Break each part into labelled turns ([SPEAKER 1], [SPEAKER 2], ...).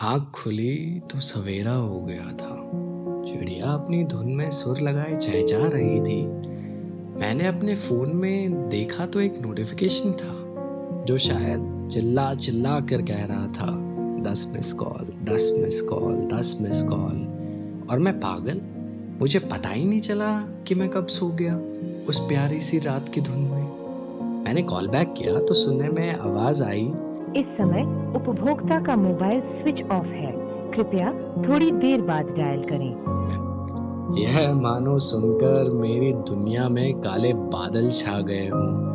[SPEAKER 1] आँख खुली तो सवेरा हो गया था। चिड़िया अपनी धुन में सुर लगाए चहचहा रही थी। मैंने अपने फ़ोन में देखा तो एक नोटिफिकेशन था, जो शायद चिल्ला चिल्ला कर कह रहा था, दस मिस कॉल दस मिस कॉल दस मिस कॉल और मैं पागल? मुझे पता ही नहीं चला कि मैं कब सो गया उस प्यारी सी रात की धुन में। मैंने कॉल बैक किया तो सुनने में आवाज़ आई
[SPEAKER 2] इस समय उपभोक्ता का मोबाइल स्विच ऑफ़ है। कृपया थोड़ी देर बाद डायल करें।
[SPEAKER 1] यह मानो सुनकर मेरी दुनिया में काले बादल छा गए हों।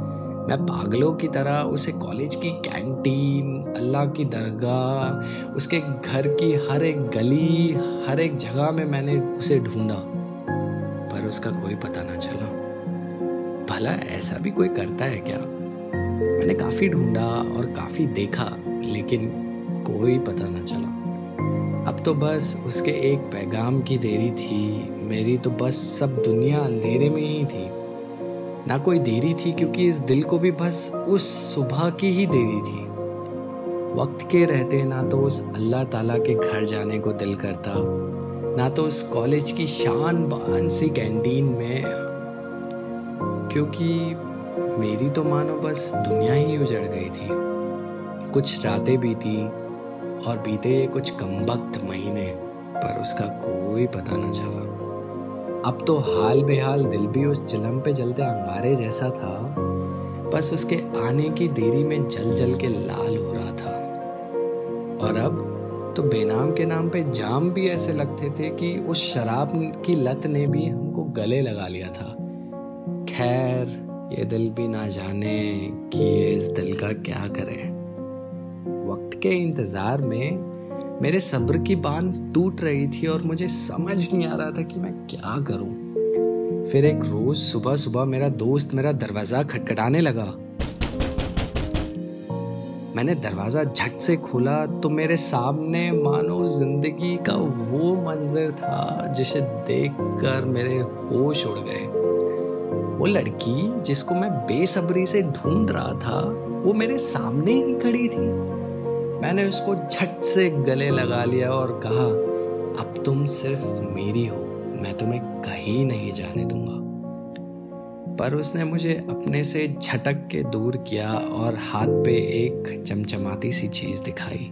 [SPEAKER 1] मैं पागलों की तरह उसे कॉलेज की कैंटीन, अल्लाह की दरगाह, उसके घर की हर एक गली, हर एक जगह में मैंने उसे ढूंढा। पर उसका कोई पता ना चला। भला ऐसा भी कोई करता है क्या? मैंने काफ़ी ढूंढा और काफ़ी देखा, लेकिन कोई पता ना चला। अब तो बस उसके एक पैगाम की देरी थी। मेरी तो बस सब दुनिया अंधेरे में ही थी। ना कोई देरी थी, क्योंकि इस दिल को भी बस उस सुबह की ही देरी थी। वक्त के रहते ना तो उस अल्लाह ताला के घर जाने को दिल करता, ना तो उस कॉलेज की शान बान सी कैंटीन में, क्योंकि मेरी तो मानो बस दुनिया ही उजड़ गई थी। कुछ रातें बीती और बीते कुछ कम वक्त महीने, पर उसका कोई पता न चला। अब तो हाल बेहाल दिल भी उस चिलम पे जलते अंगारे जैसा था, बस उसके आने की देरी में जल जल के लाल हो रहा था। और अब तो बेनाम के नाम पे जाम भी ऐसे लगते थे कि उस शराब की लत ने भी हमको गले लगा लिया था। खैर ये दिल भी ना जाने कि ये इस दिल का क्या करे। वक्त के इंतज़ार में मेरे सब्र की बाँध टूट रही थी और मुझे समझ नहीं आ रहा था कि मैं क्या करूँ। फिर एक रोज सुबह सुबह मेरा दोस्त मेरा दरवाज़ा खटखटाने लगा। मैंने दरवाज़ा झट से खोला तो मेरे सामने मानो ज़िंदगी का वो मंजर था जिसे देखकर मेरे होश उड़ गए। वो लड़की जिसको मैं बेसब्री से ढूंढ रहा था, वो मेरे सामने ही खड़ी थी। मैंने उसको झट से गले लगा लिया और कहा, अब तुम सिर्फ़ मेरी हो, मैं तुम्हें कहीं नहीं जाने दूँगा। पर उसने मुझे अपने से झटक के दूर किया और हाथ पे एक चमचमाती सी चीज़ दिखाई।